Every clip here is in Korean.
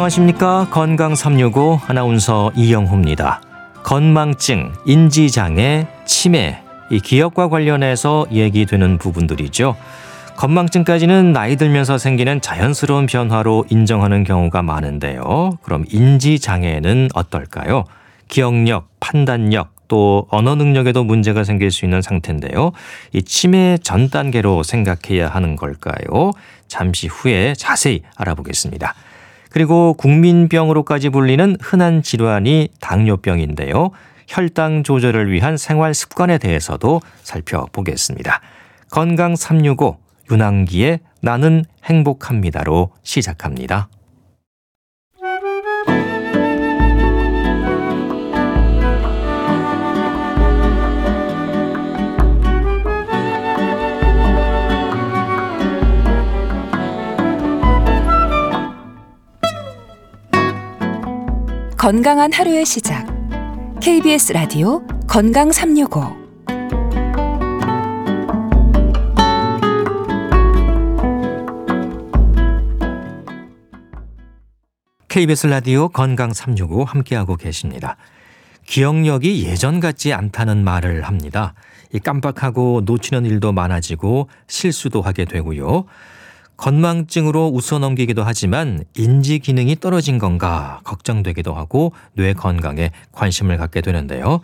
안녕하십니까. 건강 365 아나운서 이영호입니다. 건망증, 인지장애, 치매, 이 기억과 관련해서 얘기되는 부분들이죠. 건망증까지는 나이 들면서 생기는 자연스러운 변화로 인정하는 경우가 많은데요. 그럼 인지장애는 어떨까요? 기억력, 판단력, 또 언어 능력에도 문제가 생길 수 있는 상태인데요. 이 치매 전 단계로 생각해야 하는 걸까요? 잠시 후에 자세히 알아보겠습니다. 그리고 국민병으로까지 불리는 흔한 질환이 당뇨병인데요. 혈당 조절을 위한 생활 습관에 대해서도 살펴보겠습니다. 건강 365 윤항기의 나는 행복합니다로 시작합니다. 건강한 하루의 시작. KBS 라디오 건강 365. KBS 라디오 건강 365 함께하고 계십니다. 기억력이 예전 같지 않다는 말을 합니다. 이 깜빡하고 놓치는 일도 많아지고 실수도 하게 되고요. 건망증으로 웃어 넘기기도 하지만 인지 기능이 떨어진 건가 걱정되기도 하고 뇌 건강에 관심을 갖게 되는데요.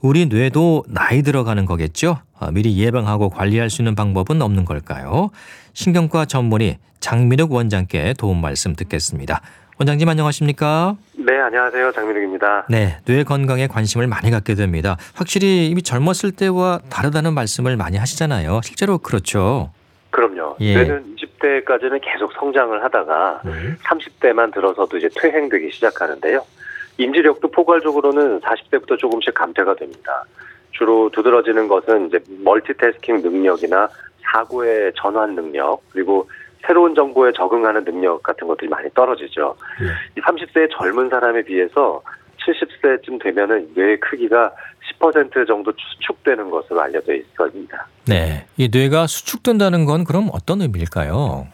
우리 뇌도 나이 들어가는 거겠죠? 아, 미리 예방하고 관리할 수 있는 방법은 없는 걸까요? 신경과 전문의 장민욱 원장께 도움 말씀 듣겠습니다. 원장님 안녕하십니까? 네, 안녕하세요. 장민욱입니다. 네, 뇌 건강에 관심을 많이 갖게 됩니다. 확실히 이미 젊었을 때와 다르다는 말씀을 많이 하시잖아요. 실제로 그렇죠. 그럼요. 예. 뇌는 20대까지는 계속 성장을 하다가 네. 30대만 들어서도 이제 퇴행되기 시작하는데요. 인지력도 포괄적으로는 40대부터 조금씩 감퇴가 됩니다. 주로 두드러지는 것은 이제 멀티태스킹 능력이나 사고의 전환 능력 그리고 새로운 정보에 적응하는 능력 같은 것들이 많이 떨어지죠. 예. 이 30세 젊은 사람에 비해서 70세쯤 되면은 뇌 크기가 10% 정도 수축되는 것으로 알려져 있습니다. 네, 이 뇌가 수축된다는 건 그럼 어떤 의미일까요?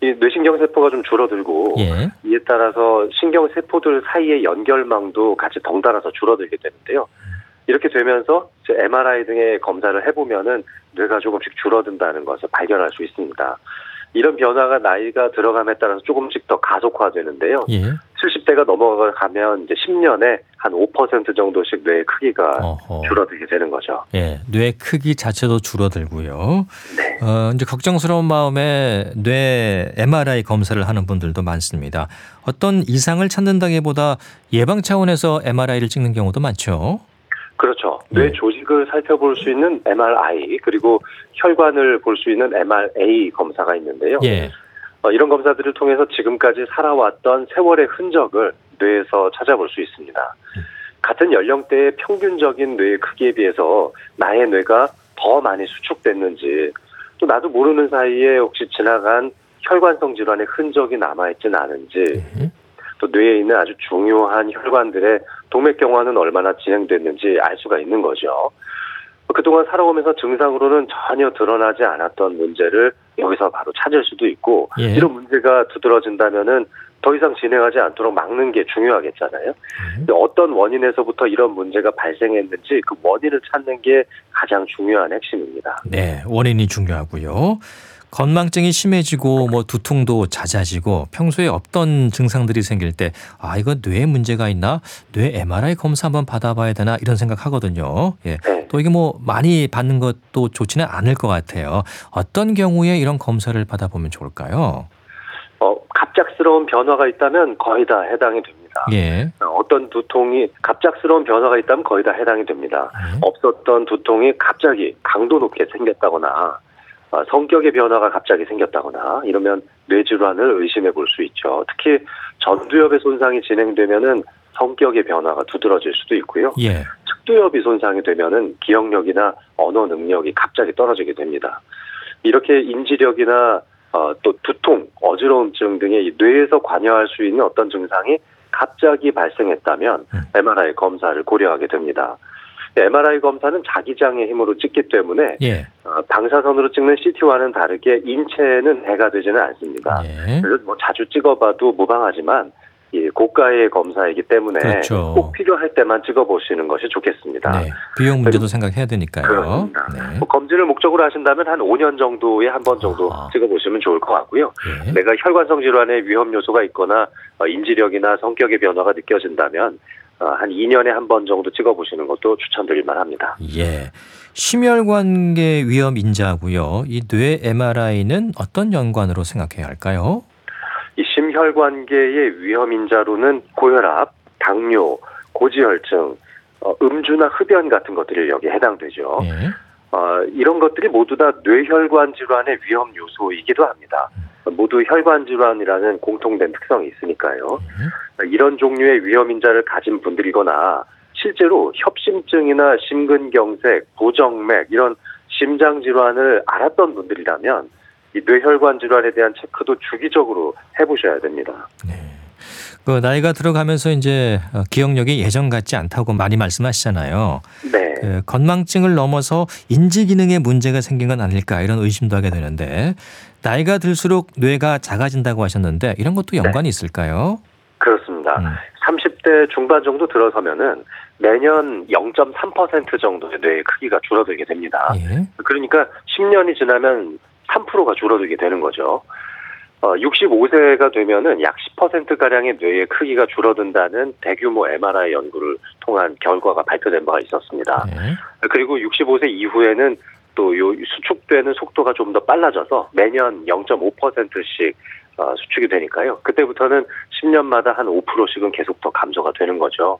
이 뇌신경 세포가 좀 줄어들고 예. 이에 따라서 신경 세포들 사이의 연결망도 같이 덩달아서 줄어들게 되는데요. 이렇게 되면서 MRI 등의 검사를 해보면은 뇌가 조금씩 줄어든다는 것을 발견할 수 있습니다. 이런 변화가 나이가 들어감에 따라서 조금씩 더 가속화되는데요. 예. 70대가 넘어가면 이제 10년에 한 5% 정도씩 뇌의 크기가 어허. 줄어들게 되는 거죠. 예, 뇌 크기 자체도 줄어들고요. 네. 어, 이제 걱정스러운 마음에 뇌 MRI 검사를 하는 분들도 많습니다. 어떤 이상을 찾는다기보다 예방 차원에서 MRI를 찍는 경우도 많죠. 그렇죠. 네. 뇌 조직을 살펴볼 수 있는 MRI 그리고 혈관을 볼 수 있는 MRA 검사가 있는데요. 예. 어, 이런 검사들을 통해서 지금까지 살아왔던 세월의 흔적을 뇌에서 찾아볼 수 있습니다. 같은 연령대의 평균적인 뇌의 크기에 비해서 나의 뇌가 더 많이 수축됐는지 또 나도 모르는 사이에 혹시 지나간 혈관성 질환의 흔적이 남아있진 않은지 예. 또 뇌에 있는 아주 중요한 혈관들의 동맥경화는 얼마나 진행됐는지 알 수가 있는 거죠. 그동안 살아오면서 증상으로는 전혀 드러나지 않았던 문제를 여기서 바로 찾을 수도 있고 예. 이런 문제가 두드러진다면은 더 이상 진행하지 않도록 막는 게 중요하겠잖아요. 근데 어떤 원인에서부터 이런 문제가 발생했는지 그 원인을 찾는 게 가장 중요한 핵심입니다. 네, 원인이 중요하고요. 건망증이 심해지고 뭐 두통도 잦아지고 평소에 없던 증상들이 생길 때 아 이거 뇌에 문제가 있나 뇌 MRI 검사 한번 받아봐야 되나 이런 생각하거든요. 예. 네. 또 이게 뭐 많이 받는 것도 좋지는 않을 것 같아요. 어떤 경우에 이런 검사를 받아보면 좋을까요? 어, 갑작스러운 변화가 있다면 거의 다 해당이 됩니다. 예. 어, 어떤 두통이 갑작스러운 변화가 있다면 거의 다 해당이 됩니다. 네. 없었던 두통이 갑자기 강도 높게 생겼다거나 어, 성격의 변화가 갑자기 생겼다거나 이러면 뇌질환을 의심해 볼 수 있죠. 특히 전두엽의 손상이 진행되면은 성격의 변화가 두드러질 수도 있고요. 예. 측두엽이 손상이 되면은 기억력이나 언어 능력이 갑자기 떨어지게 됩니다. 이렇게 인지력이나 어, 또 두통, 어지러움증 등의 이 뇌에서 관여할 수 있는 어떤 증상이 갑자기 발생했다면 음. MRI 검사를 고려하게 됩니다. MRI 검사는 자기장의 힘으로 찍기 때문에 예. 어, 방사선으로 찍는 CT와는 다르게 인체는 해가 되지는 않습니다. 예. 그래서 뭐 자주 찍어봐도 무방하지만 이 고가의 검사이기 때문에 그렇죠. 꼭 필요할 때만 찍어보시는 것이 좋겠습니다. 네. 비용 문제도 생각해야 되니까요. 네. 뭐 검진을 목적으로 하신다면 한 5년 정도에 한 번 정도 아하. 찍어보시면 좋을 것 같고요. 예. 내가 혈관성 질환의 위험 요소가 있거나 어, 인지력이나 성격의 변화가 느껴진다면 어, 한 2년에 한 번 정도 찍어보시는 것도 추천드릴 만 합니다. 예. 심혈관계 위험 인자고요. 이 뇌 MRI는 어떤 연관으로 생각해야 할까요? 이 심혈관계의 위험 인자로는 고혈압, 당뇨, 고지혈증, 어, 음주나 흡연 같은 것들이 여기에 해당되죠. 예. 어, 이런 것들이 모두 다 뇌혈관 질환의 위험 요소이기도 합니다. 모두 혈관 질환이라는 공통된 특성이 있으니까요. 이런 종류의 위험 인자를 가진 분들이거나 실제로 협심증이나 심근경색, 부정맥 이런 심장 질환을 알았던 분들이라면 이 뇌혈관 질환에 대한 체크도 주기적으로 해보셔야 됩니다. 그 나이가 들어가면서 이제 어, 기억력이 예전 같지 않다고 많이 말씀하시잖아요. 네. 그 건망증을 넘어서 인지 기능에 문제가 생긴 건 아닐까 이런 의심도 하게 되는데 나이가 들수록 뇌가 작아진다고 하셨는데 이런 것도 연관이 있을까요? 그렇습니다. 음. 30대 중반 정도 들어서면은 매년 0.3% 정도의 뇌의 크기가 줄어들게 됩니다. 예. 그러니까 10년이 지나면 3%가 줄어들게 되는 거죠. 어, 65세가 되면은 약 10%가량의 뇌의 크기가 줄어든다는 대규모 MRI 연구를 통한 결과가 발표된 바가 있었습니다. 예. 그리고 65세 이후에는 또 요 수축되는 속도가 좀 더 빨라져서 매년 0.5%씩 어, 수축이 되니까요. 그때부터는 10년마다 한 5%씩은 계속 더 감소가 되는 거죠.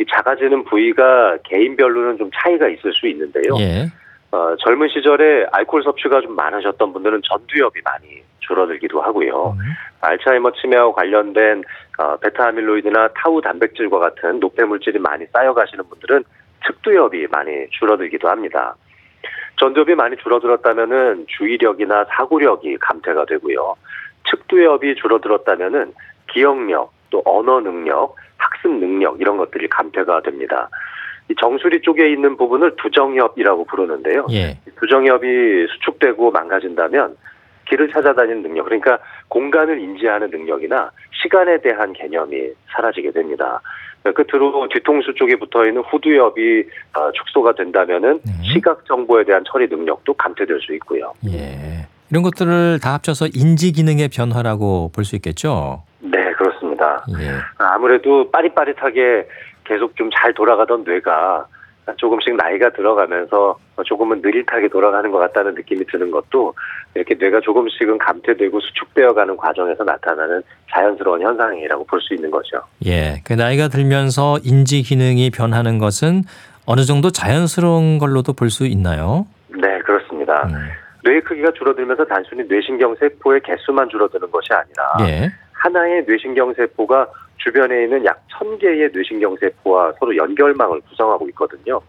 이 작아지는 부위가 개인별로는 좀 차이가 있을 수 있는데요. 예. 어, 젊은 시절에 알코올 섭취가 좀 많으셨던 분들은 전두엽이 많이 줄어들기도 하고요. 음. 알츠하이머 치매와 관련된 어, 베타 아밀로이드나 타우 단백질과 같은 노폐 물질이 많이 쌓여가시는 분들은 측두엽이 많이 줄어들기도 합니다. 전두엽이 많이 줄어들었다면은 주의력이나 사고력이 감퇴가 되고요. 측두엽이 줄어들었다면은 기억력, 또 언어 능력, 학습 능력 이런 것들이 감퇴가 됩니다. 이 정수리 쪽에 있는 부분을 두정엽이라고 부르는데요. 예. 두정엽이 수축되고 망가진다면 길을 찾아다니는 능력, 그러니까 공간을 인지하는 능력이나 시간에 대한 개념이 사라지게 됩니다. 끝으로 뒤통수 쪽에 붙어 있는 후두엽이 어, 축소가 된다면은 네. 시각 정보에 대한 처리 능력도 감퇴될 수 있고요. 예. 이런 것들을 다 합쳐서 인지 기능의 변화라고 볼 수 있겠죠. 네, 그렇습니다. 예. 아무래도 빠릿빠릿하게 계속 좀 잘 돌아가던 뇌가 조금씩 나이가 들어가면서 조금은 느릿하게 돌아가는 것 같다는 느낌이 드는 것도 이렇게 뇌가 조금씩은 감퇴되고 수축되어가는 과정에서 나타나는 자연스러운 현상이라고 볼 수 있는 거죠. 예. 그 나이가 들면서 인지 기능이 변하는 것은 어느 정도 자연스러운 걸로도 볼 수 있나요? 네, 그렇습니다. 음. 뇌의 크기가 줄어들면서 단순히 뇌신경 세포의 개수만 줄어드는 것이 아니라 예. 하나의 뇌신경 세포가 주변에 있는 약 1000개의 뇌신경 세포와 서로 연결망을 구성하고 있거든요.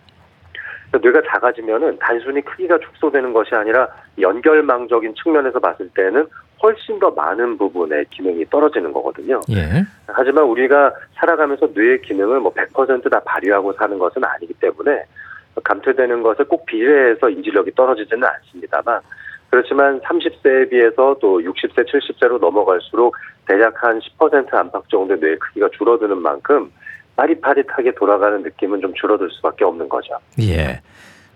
뇌가 작아지면은 단순히 크기가 축소되는 것이 아니라 연결망적인 측면에서 봤을 때는 훨씬 더 많은 부분의 기능이 떨어지는 거거든요. 예. 하지만 우리가 살아가면서 뇌의 기능을 뭐 100%다 발휘하고 사는 것은 아니기 때문에 감퇴되는 것에 꼭 비례해서 인지력이 떨어지지는 않습니다만 그렇지만 30세에 비해서 또 60세, 70세로 넘어갈수록 대략 한 10% 안팎 정도의 뇌 크기가 줄어드는 만큼 빠릿빠릿하게 돌아가는 느낌은 좀 줄어들 수밖에 없는 거죠. 예.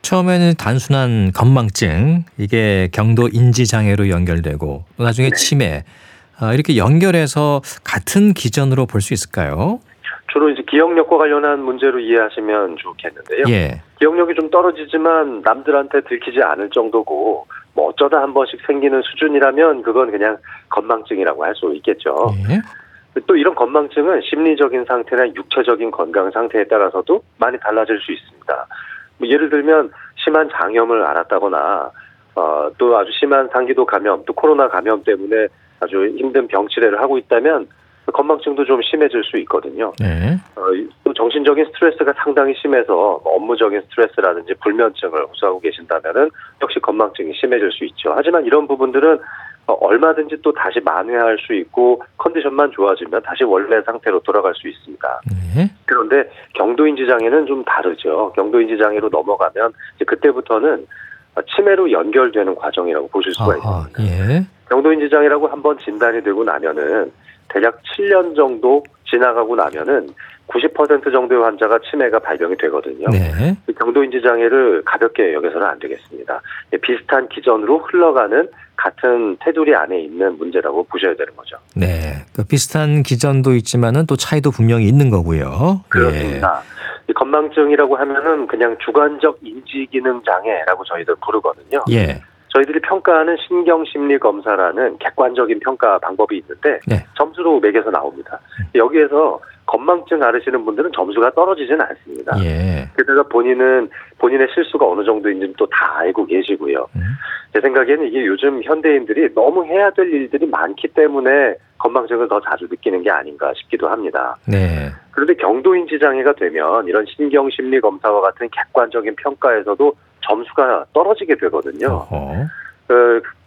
처음에는 단순한 건망증, 이게 경도 인지 장애로 연결되고 또 나중에 네. 치매 아, 이렇게 연결해서 같은 기전으로 볼 수 있을까요? 주로 이제 기억력과 관련한 문제로 이해하시면 좋겠는데요. 예. 기억력이 좀 떨어지지만 남들한테 들키지 않을 정도고 뭐 어쩌다 한 번씩 생기는 수준이라면 그건 그냥 건망증이라고 할 수 있겠죠. 예. 또 이런 건망증은 심리적인 상태나 육체적인 건강 상태에 따라서도 많이 달라질 수 있습니다. 뭐 예를 들면 심한 장염을 앓았다거나 어, 또 아주 심한 상기도 감염, 또 코로나 감염 때문에 아주 힘든 병치레를 하고 있다면 건망증도 좀 심해질 수 있거든요. 예. 어, 또 정신적인 스트레스가 상당히 심해서 뭐 업무적인 스트레스라든지 불면증을 호소하고 계신다면은 역시 건망증이 심해질 수 있죠. 하지만 이런 부분들은 어, 얼마든지 또 다시 만회할 수 있고 컨디션만 좋아지면 다시 원래 상태로 돌아갈 수 있습니다. 네. 그런데 경도인지 장애는 좀 다르죠. 경도인지 장애로 넘어가면 이제 그때부터는 치매로 연결되는 과정이라고 보실 수가 아하, 있습니다. 예. 경도인지 장애라고 한번 진단이 되고 나면은 대략 7년 정도 지나가고 나면은 90% 정도의 환자가 치매가 발병이 되거든요. 네. 이 경도인지 장애를 가볍게 여겨서는 안 되겠습니다. 예, 비슷한 기전으로 흘러가는 같은 테두리 안에 있는 문제라고 보셔야 되는 거죠. 네. 그 비슷한 기전도 있지만은 또 차이도 분명히 있는 거고요. 그렇습니다. 이 건망증이라고 하면은 그냥 주관적 인지 기능 장애라고 저희들 부르거든요. 예. 예. 저희들이 평가하는 신경심리 검사라는 객관적인 평가 방법이 있는데 네. 점수로 매겨서 나옵니다. 여기에서 건망증 앓으시는 분들은 점수가 떨어지지는 않습니다. 예. 게다가 본인은 본인의 실수가 어느 정도인지는 또다 알고 계시고요. 음. 제 생각에는 이게 요즘 현대인들이 너무 해야 될 일들이 많기 때문에 건망증을 더 자주 느끼는 게 아닌가 싶기도 합니다. 네. 그런데 경도인지 장애가 되면 이런 신경심리 검사와 같은 객관적인 평가에서도 점수가 떨어지게 되거든요. 어,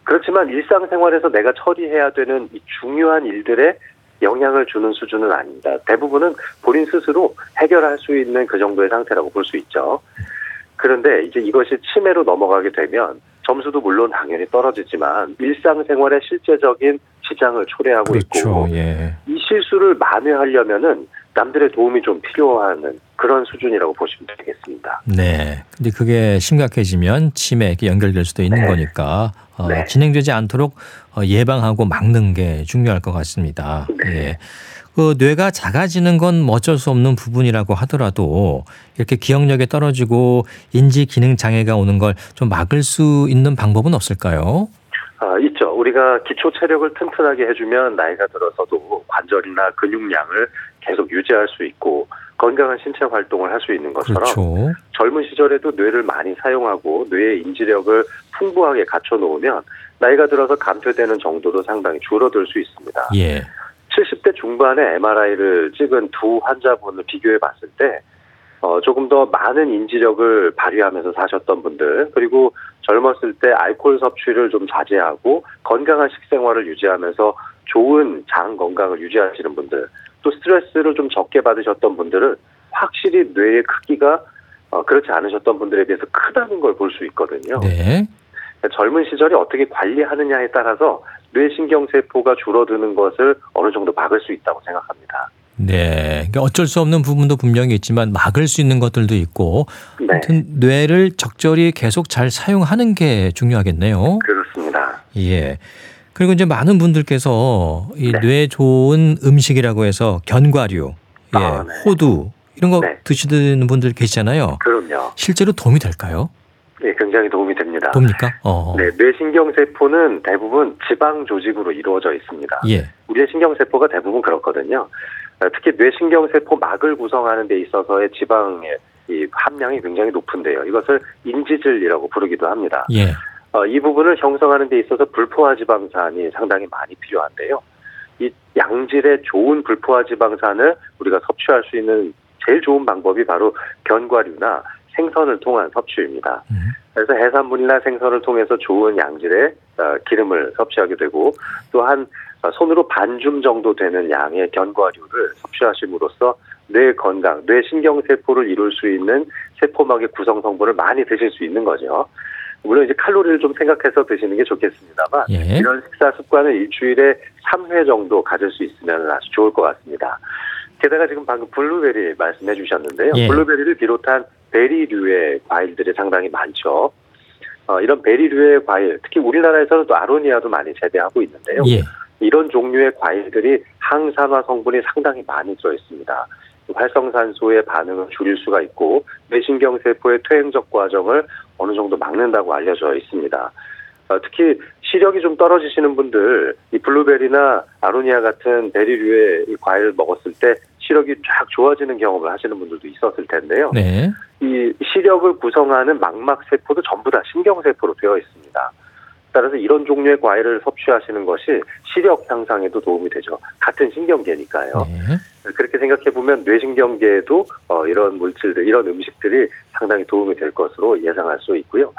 그렇지만 일상생활에서 내가 처리해야 되는 이 중요한 일들에 영향을 주는 수준은 아닙니다. 대부분은 본인 스스로 해결할 수 있는 그 정도의 상태라고 볼 수 있죠. 그런데 이제 이것이 치매로 넘어가게 되면 점수도 물론 당연히 떨어지지만 일상생활에 실제적인 지장을 초래하고 그렇죠. 있고 예. 이 실수를 만회하려면은 남들의 도움이 좀 필요한 그런 수준이라고 보시면 되겠습니다. 네. 근데 그게 심각해지면 치매에 연결될 수도 있는 네. 거니까 어, 네. 진행되지 않도록 어, 예방하고 막는 게 중요할 것 같습니다. 네. 예. 그 뇌가 작아지는 건뭐 어쩔 수 없는 부분이라고 하더라도 이렇게 기억력이 떨어지고 인지 기능 장애가 오는 걸 좀 막을 수 있는 방법은 없을까요? 아, 있죠. 우리가 기초 체력을 튼튼하게 해주면 나이가 들어서도 관절이나 근육량을 계속 유지할 수 있고 건강한 신체 활동을 할 수 있는 것처럼 그렇죠. 젊은 시절에도 뇌를 많이 사용하고 뇌의 인지력을 풍부하게 갖춰 놓으면 나이가 들어서 감퇴되는 정도도 상당히 줄어들 수 있습니다. 예. 70대 중반에 MRI를 찍은 두 환자분을 비교해 봤을 때 어, 조금 더 많은 인지력을 발휘하면서 사셨던 분들 그리고 젊었을 때 알코올 섭취를 좀 자제하고 건강한 식생활을 유지하면서 좋은 장 건강을 유지하시는 분들 또 스트레스를 좀 적게 받으셨던 분들은 확실히 뇌의 크기가 어, 그렇지 않으셨던 분들에 비해서 크다는 걸 볼 수 있거든요. 네. 젊은 시절에 어떻게 관리하느냐에 따라서 뇌신경세포가 줄어드는 것을 어느 정도 막을 수 있다고 생각합니다. 네. 그러니까 어쩔 수 없는 부분도 분명히 있지만 막을 수 있는 것들도 있고 네, 아무튼 뇌를 적절히 계속 잘 사용하는 게 중요하겠네요. 그렇습니다. 예. 그리고 이제 많은 분들께서 이 네. 뇌 좋은 음식이라고 해서 견과류, 예, 아, 네. 호두 이런 거 네. 드시는 분들 계시잖아요. 그럼요. 실제로 도움이 될까요? 예, 굉장히 도움이 됩니다. 봅니까? 어. 네, 뇌신경세포는 대부분 지방 조직으로 이루어져 있습니다. 예. 우리의 신경세포가 대부분 그렇거든요. 어, 특히 뇌신경세포 막을 구성하는 데 있어서의 지방의 이 함량이 굉장히 높은데요. 이것을 인지질이라고 부르기도 합니다. 예. 어, 이 부분을 형성하는 데 있어서 불포화 지방산이 상당히 많이 필요한데요. 이 양질의 좋은 불포화 지방산을 우리가 섭취할 수 있는 제일 좋은 방법이 바로 견과류나 생선을 통한 섭취입니다. 음. 그래서 해산물이나 생선을 통해서 좋은 양질의 어, 기름을 섭취하게 되고 또한 어, 손으로 반줌 정도 되는 양의 견과류를 섭취하심으로써 뇌 건강, 뇌 신경세포를 이룰 수 있는 세포막의 구성 성분을 많이 드실 수 있는 거죠. 물론 이제 칼로리를 좀 생각해서 드시는 게 좋겠습니다만 예. 이런 식사 습관을 일주일에 3회 정도 가질 수 있으면 아주 좋을 것 같습니다. 게다가 지금 방금 블루베리 말씀해 주셨는데요. 예. 블루베리를 비롯한 베리류의 과일들이 상당히 많죠. 어, 이런 베리류의 과일, 특히 우리나라에서는 또 아로니아도 많이 재배하고 있는데요. 예. 이런 종류의 과일들이 항산화 성분이 상당히 많이 들어 있습니다. 활성산소의 반응을 줄일 수가 있고 뇌신경 세포의 퇴행적 과정을 어느 정도 막는다고 알려져 있습니다. 어, 특히 시력이 좀 떨어지시는 분들 이 블루베리나 아로니아 같은 베리류의 이 과일을 먹었을 때 시력이 쫙 좋아지는 경험을 하시는 분들도 있었을 텐데요. 네. 이 시력을 구성하는 망막 세포도 전부 다 신경 세포로 되어 있습니다. 따라서 이런 종류의 과일을 섭취하시는 것이 시력 향상에도 도움이 되죠. 같은 신경계니까요. 네. 그렇게 생각해 보면 뇌신경계에도 어, 이런 물질들, 이런 음식들이 상당히 도움이 될 것으로 예상할 수 있고요.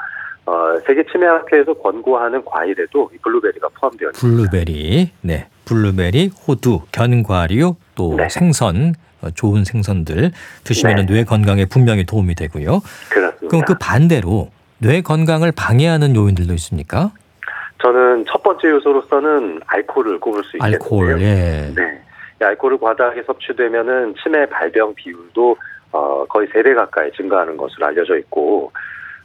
어, 세계 치매학회에서 권고하는 과일에도 이 블루베리가 포함되어 있습니다. 블루베리, 네, 블루베리, 호두, 견과류, 또 네. 생선, 어, 좋은 생선들 드시면 네. 뇌 건강에 분명히 도움이 되고요. 그렇습니다. 그럼 그 반대로 뇌 건강을 방해하는 요인들도 있습니까? 저는 첫 번째 요소로서는 알코올을 꼽을 수 있겠는데요. 알코올, 예. 네. 이 알코올을 과다하게 섭취되면은 치매 발병 비율도 어, 거의 세 배 가까이 증가하는 것으로 알려져 있고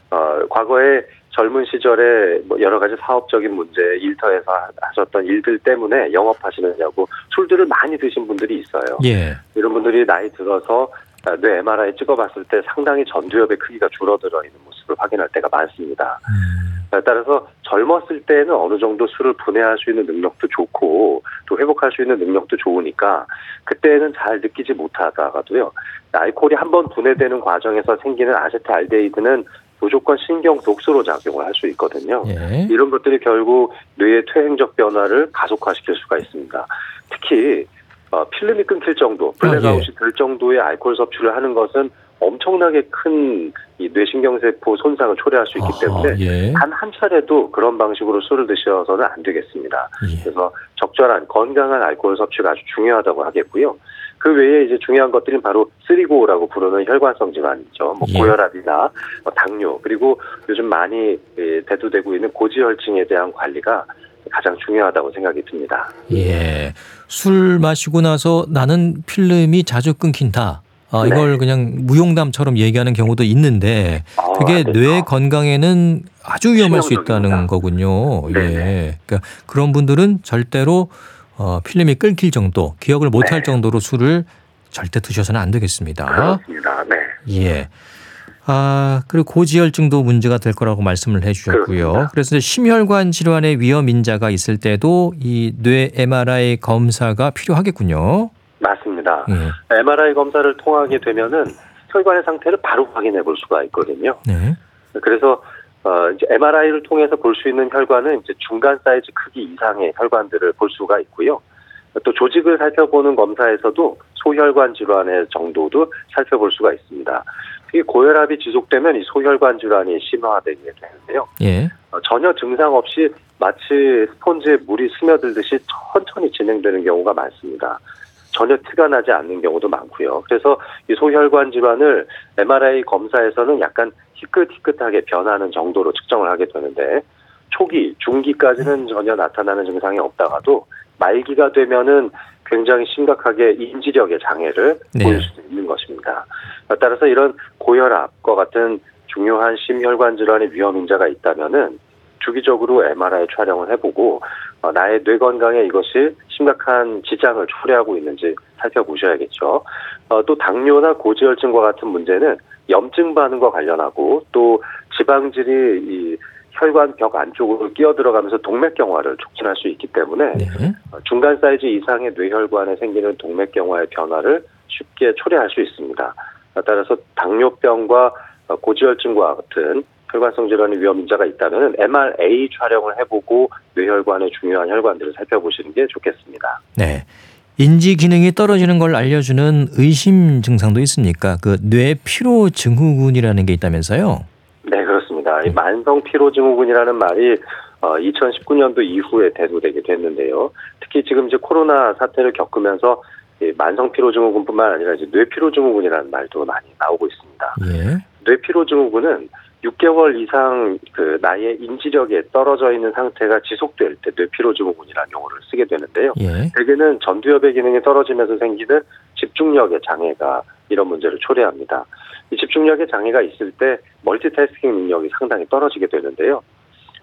어, 과거에 젊은 시절에 뭐 여러 가지 사업적인 문제, 일터에서 하- 하셨던 일들 때문에 영업하시느냐고 술들을 많이 드신 분들이 있어요. 예. 이런 분들이 나이 들어서 아, 뇌 MRI 찍어봤을 때 상당히 전두엽의 크기가 줄어들어 있는 모습을 확인할 때가 많습니다. 음, 따라서 젊었을 때는 어느 정도 술을 분해할 수 있는 능력도 좋고 또 회복할 수 있는 능력도 좋으니까 그때는 잘 느끼지 못하다가도요 알코올이 한 번 분해되는 과정에서 생기는 아세트알데히드는 무조건 신경 독소로 작용을 할 수 있거든요. 예. 이런 것들이 결국 뇌의 퇴행적 변화를 가속화시킬 수가 있습니다. 특히 어, 필름이 끊길 정도, blackout이 될 정도의 알코올 섭취를 하는 것은 엄청나게 큰 이 뇌신경세포 손상을 초래할 수 있기 때문에 아하, 예. 단 한 차례도 그런 방식으로 술을 드셔서는 안 되겠습니다. 예. 그래서 적절한 건강한 알코올 섭취가 아주 중요하다고 하겠고요. 그 외에 이제 중요한 것들은 바로 three고라고 부르는 혈관성 질환이죠. 뭐 예. 고혈압이나 뭐 당뇨 그리고 요즘 많이 예, 대두되고 있는 고지혈증에 대한 관리가 가장 중요하다고 생각이 듭니다. 예. 술 마시고 나서 나는 필름이 자주 끊긴다. 아, 네. 이걸 그냥 무용담처럼 얘기하는 경우도 있는데 아, 그게 네. 뇌 건강에는 아주 위험할 수 있다는. 거군요. 예. 네네. 그러니까 그런 분들은 절대로 어, 필름이 끊길 정도, 기억을 못할 네. 정도로 술을 절대 드셔서는 안 되겠습니다. 그렇습니다. 네. 예. 아, 그리고 고지혈증도 문제가 될 거라고 말씀을 해 주셨고요. 그렇습니다. 그래서 심혈관 질환의 위험 인자가 있을 때도 이 뇌 MRI 검사가 필요하겠군요. 맞습니다. 예. MRI 검사를 통하게 되면은 혈관의 상태를 바로 확인해 볼 수가 있거든요. 네. 그래서 어, 이제 MRI를 통해서 볼 수 있는 혈관은 이제 중간 사이즈 크기 이상의 혈관들을 볼 수가 있고요. 또 조직을 살펴보는 검사에서도 소혈관 질환의 정도도 살펴볼 수가 있습니다. 특히 고혈압이 지속되면 이 소혈관 질환이 심화되게 되는데요. 예. 어, 전혀 증상 없이 마치 스폰지에 물이 스며들듯이 천천히 진행되는 경우가 많습니다. 전혀 티가 나지 않는 경우도 많고요. 그래서 이 소혈관 질환을 MRI 검사에서는 약간 희끗희끗하게 변하는 정도로 측정을 하게 되는데 초기, 중기까지는 전혀 나타나는 증상이 없다가도 말기가 되면은 굉장히 심각하게 인지력의 장애를 네. 보일 수 있는 것입니다. 따라서 이런 고혈압과 같은 중요한 심혈관 질환의 위험 인자가 있다면은 주기적으로 MRI 촬영을 해보고 어, 나의 뇌 건강에 이것이 심각한 지장을 초래하고 있는지 살펴보셔야겠죠. 어, 또 당뇨나 고지혈증과 같은 문제는 염증 반응과 관련하고 또 지방질이 이 혈관 벽 안쪽으로 끼어 들어가면서 동맥경화를 촉진할 수 있기 때문에 네. 어, 중간 사이즈 이상의 뇌혈관에 생기는 동맥경화의 변화를 쉽게 초래할 수 있습니다. 어, 따라서 당뇨병과 어, 고지혈증과 같은 혈관성 질환의 위험 인자가 있다면 MRA 촬영을 해보고 뇌혈관의 중요한 혈관들을 살펴보시는 게 좋겠습니다. 네. 인지 기능이 떨어지는 걸 알려주는 의심 증상도 있습니까? 그 뇌 피로 증후군이라는 게 있다면서요? 네, 그렇습니다. 이 만성 피로 증후군이라는 말이 어, 2019년도 이후에 대두되게 됐는데요. 특히 지금 이제 코로나 사태를 겪으면서 이 만성 피로 증후군뿐만 아니라 이제 뇌 피로 증후군이라는 말도 많이 나오고 있습니다. 예. 뇌 피로 증후군은 6개월 이상 그 나의 인지력에 떨어져 있는 상태가 지속될 때 뇌 피로 증후군이라는 용어를 쓰게 되는데요. 예. 대개는 전두엽의 기능이 떨어지면서 생기는 집중력의 장애가 이런 문제를 초래합니다. 이 집중력의 장애가 있을 때 멀티태스킹 능력이 상당히 떨어지게 되는데요.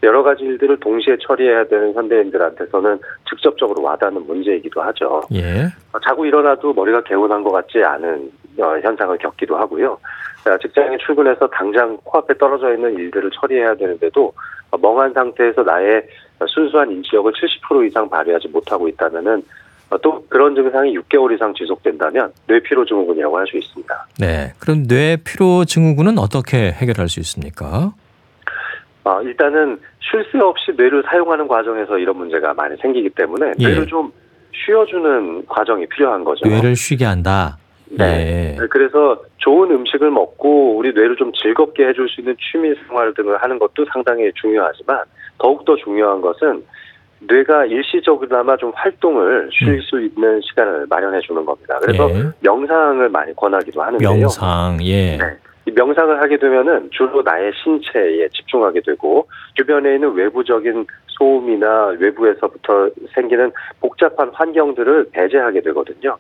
여러 가지 일들을 동시에 처리해야 되는 현대인들한테서는 직접적으로 와닿는 문제이기도 하죠. 예. 어, 자고 일어나도 머리가 개운한 것 같지 않은 어, 현상을 겪기도 하고요. 자, 직장에 출근해서 당장 코앞에 떨어져 있는 일들을 처리해야 되는데도 어, 멍한 상태에서 나의 순수한 인지력을 70% 이상 발휘하지 못하고 있다면은 어, 또 그런 증상이 6개월 이상 지속된다면 뇌피로 증후군이라고 할 수 있습니다. 네. 그럼 뇌 피로 증후군은 어떻게 해결할 수 있습니까? 어, 일단은 쉴 새 없이 뇌를 사용하는 과정에서 이런 문제가 많이 생기기 때문에 예. 뇌를 좀 쉬어주는 과정이 필요한 거죠. 뇌를 쉬게 한다. 네. 그래서 좋은 음식을 먹고 우리 뇌를 좀 즐겁게 해줄 수 있는 취미 생활 등을 하는 것도 상당히 중요하지만 더욱더 중요한 것은 뇌가 일시적으로나마 좀 활동을 쉴 음. 수 있는 시간을 마련해 주는 겁니다. 그래서 예. 명상을 많이 권하기도 하는데요. 명상, 예. 네. 이 명상을 하게 되면은 주로 나의 신체에 집중하게 되고 주변에 있는 외부적인 소음이나 외부에서부터 생기는 복잡한 환경들을 배제하게 되거든요.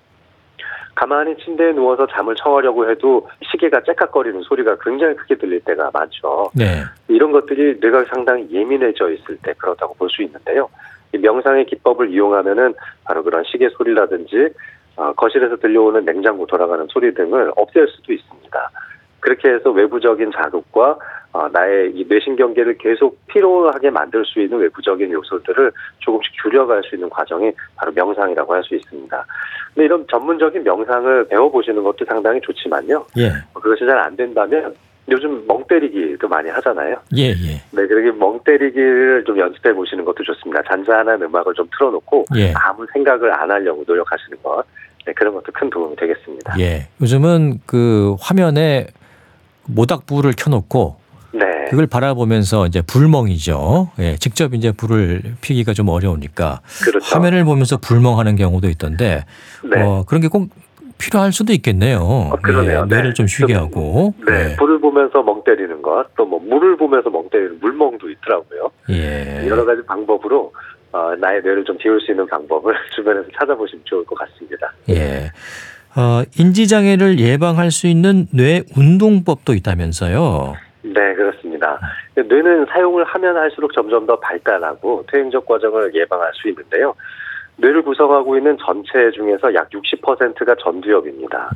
가만히 침대에 누워서 잠을 청하려고 해도 시계가 째깍거리는 소리가 굉장히 크게 들릴 때가 많죠. 네. 이런 것들이 뇌가 상당히 예민해져 있을 때 그렇다고 볼 수 있는데요. 이 명상의 기법을 이용하면은 바로 그런 시계 소리라든지 어, 거실에서 들려오는 냉장고 돌아가는 소리 등을 없앨 수도 있습니다. 그렇게 해서 외부적인 자극과 어, 나의 이 뇌신경계를 계속 피로하게 만들 수 있는 외부적인 요소들을 조금씩 줄여갈 수 있는 과정이 바로 명상이라고 할 수 있습니다. 근데 이런 전문적인 명상을 배워보시는 것도 상당히 좋지만요. 예. 그것이 잘 안 된다면 요즘 멍 때리기도 많이 하잖아요. 예, 예. 네, 그렇게 멍 때리기를 좀 연습해 보시는 것도 좋습니다. 잔잔한 음악을 좀 틀어놓고 예. 아무 생각을 안 하려고 노력하시는 것, 네, 그런 것도 큰 도움이 되겠습니다. 예. 요즘은 그 화면에 모닥불을 켜놓고 네, 그걸 바라보면서 이제 불멍이죠. 예. 직접 이제 불을 피기가 좀 어려우니까 그렇죠. 화면을 보면서 불멍하는 경우도 있던데 네, 어, 그런 게 꼭 필요할 수도 있겠네요. 그러네요. 예, 뇌를 네. 좀 쉬게 하고. 네, 불을 보면서 멍 때리는 것, 또 뭐 물을 보면서 멍 때리는 물멍도 있더라고요. 예. 여러 가지 방법으로 어, 나의 뇌를 좀 비울 수 있는 방법을 주변에서 찾아보시면 좋을 것 같습니다. 예. 어, 인지장애를 예방할 수 있는 뇌 운동법도 있다면서요. 네, 그렇습니다. 뇌는 사용을 하면 할수록 점점 더 발달하고 퇴행적 과정을 예방할 수 있는데요. 뇌를 구성하고 있는 전체 중에서 약 60%가 전두엽입니다.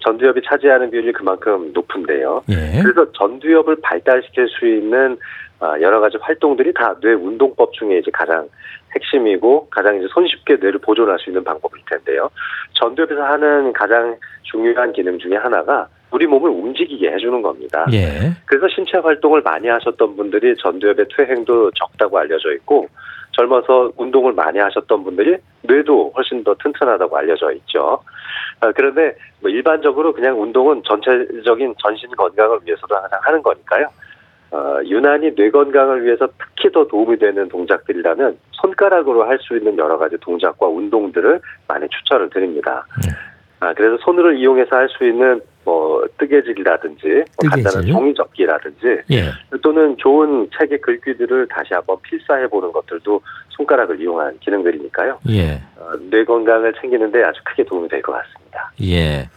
전두엽이 차지하는 비율이 그만큼 높은데요. 예. 그래서 전두엽을 발달시킬 수 있는 아, 여러 가지 활동들이 다 뇌 운동법 중에 이제 가장 핵심이고 가장 이제 손쉽게 뇌를 보존할 수 있는 방법일 텐데요. 전두엽에서 하는 가장 중요한 기능 중에 하나가 우리 몸을 움직이게 해주는 겁니다. 예. 그래서 신체 활동을 많이 하셨던 분들이 전두엽의 퇴행도 적다고 알려져 있고 젊어서 운동을 많이 하셨던 분들이 뇌도 훨씬 더 튼튼하다고 알려져 있죠. 아, 그런데 뭐 일반적으로 그냥 운동은 전체적인 전신 건강을 위해서도 항상 하는 거니까요. 어, 유난히 뇌 건강을 위해서 특히 더 도움이 되는 동작들이라면 손가락으로 할 수 있는 여러 가지 동작과 운동들을 많이 추천을 드립니다. 네. 아, 그래서 손을 이용해서 할 수 있는 뭐 뜨개질이라든지 뭐 간단한. 종이 접기라든지 예. 또는 좋은 책의 글귀들을 다시 한번 필사해 보는 것들도 손가락을 이용한 기능들이니까요. 예. 어, 뇌 건강을 챙기는데 아주 크게 도움이 될 것 같습니다. 예.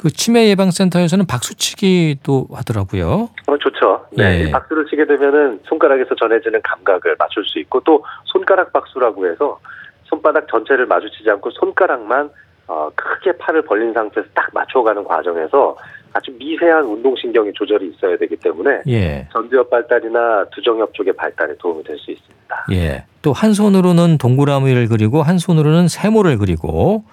그 치매 예방센터에서는 박수치기도 하더라고요. 어, 좋죠. 네. 예. 이 박수를 치게 되면은 손가락에서 전해지는 감각을 맞출 수 있고 또 손가락 박수라고 해서 손바닥 전체를 마주치지 않고 손가락만 어, 크게 팔을 벌린 상태에서 딱 맞춰가는 과정에서 아주 미세한 운동신경의 조절이 있어야 되기 때문에 예. 전두엽 발달이나 두정엽 쪽의 발달에 도움이 될 수 있습니다. 예. 또 한 손으로는 동그라미를 그리고 한 손으로는 세모를 그리고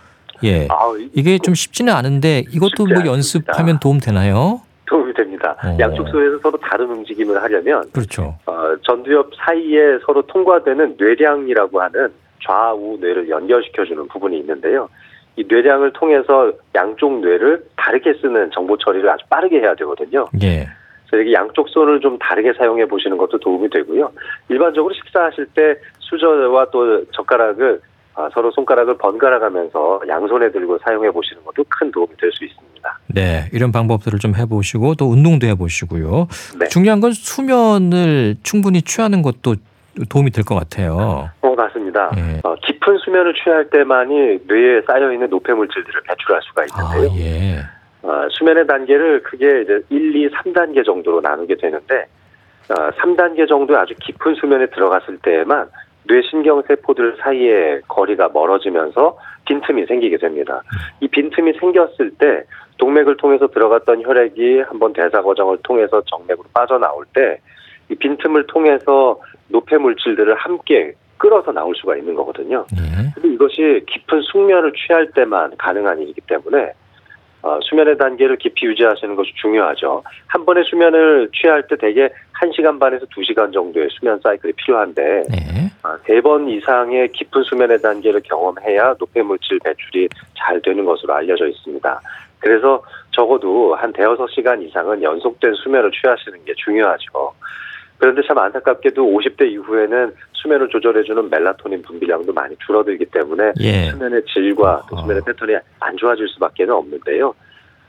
예. 아, 이- 이게 좀 쉽지는 않은데 이것도 쉽지 뭐. 연습하면 도움 되나요? 도움이 됩니다. 어. 양쪽 손에서 서로 다른 움직임을 하려면 그렇죠. 어, 전두엽 사이에 서로 통과되는 뇌량이라고 하는 좌우 뇌를 연결시켜주는 부분이 있는데요. 이 뇌량을 통해서 양쪽 뇌를 다르게 쓰는 정보 처리를 아주 빠르게 해야 되거든요. 예. 그래서 양쪽 손을 좀 다르게 사용해 보시는 것도 도움이 되고요. 일반적으로 식사하실 때 수저와 또 젓가락을 아, 서로 손가락을 번갈아 가면서 양손에 들고 사용해 보시는 것도 큰 도움이 될 수 있습니다. 네. 이런 방법들을 좀 해보시고 또 운동도 해보시고요. 네. 중요한 건 수면을 충분히 취하는 것도 도움이 될 것 같아요. 어, 맞습니다. 예. 어, 깊은 수면을 취할 때만이 뇌에 쌓여 있는 노폐 물질들을 배출할 수가 아, 있는데요. 예. 어, 수면의 단계를 크게 이제 1, 2, 3단계 정도로 나누게 되는데 어, 3단계 정도의 아주 깊은 수면에 들어갔을 때에만 뇌 신경 세포들 사이에 거리가 멀어지면서 빈틈이 생기게 됩니다. 이 빈틈이 생겼을 때 동맥을 통해서 들어갔던 혈액이 한번 대사 과정을 통해서 정맥으로 빠져나올 때 이 빈틈을 통해서 노폐 물질들을 함께 끌어서 나올 수가 있는 거거든요. 예. 근데 이것이 깊은 숙면을 취할 때만 가능한 일이기 때문에 어, 수면의 단계를 깊이 유지하시는 것이 중요하죠. 한 번의 수면을 취할 때 대개 1시간 반에서 2시간 정도의 수면 사이클이 필요한데 네. 세번 이상의 깊은 수면의 단계를 경험해야 노폐물질 배출이 잘 되는 것으로 알려져 있습니다. 그래서 적어도 한 대여섯 시간 이상은 연속된 수면을 취하시는 게 중요하죠. 그런데 참 안타깝게도 50대 이후에는 수면을 조절해주는 멜라토닌 분비량도 많이 줄어들기 때문에 예. 수면의 질과 또 수면의 패턴이 안 좋아질 수밖에 없는데요.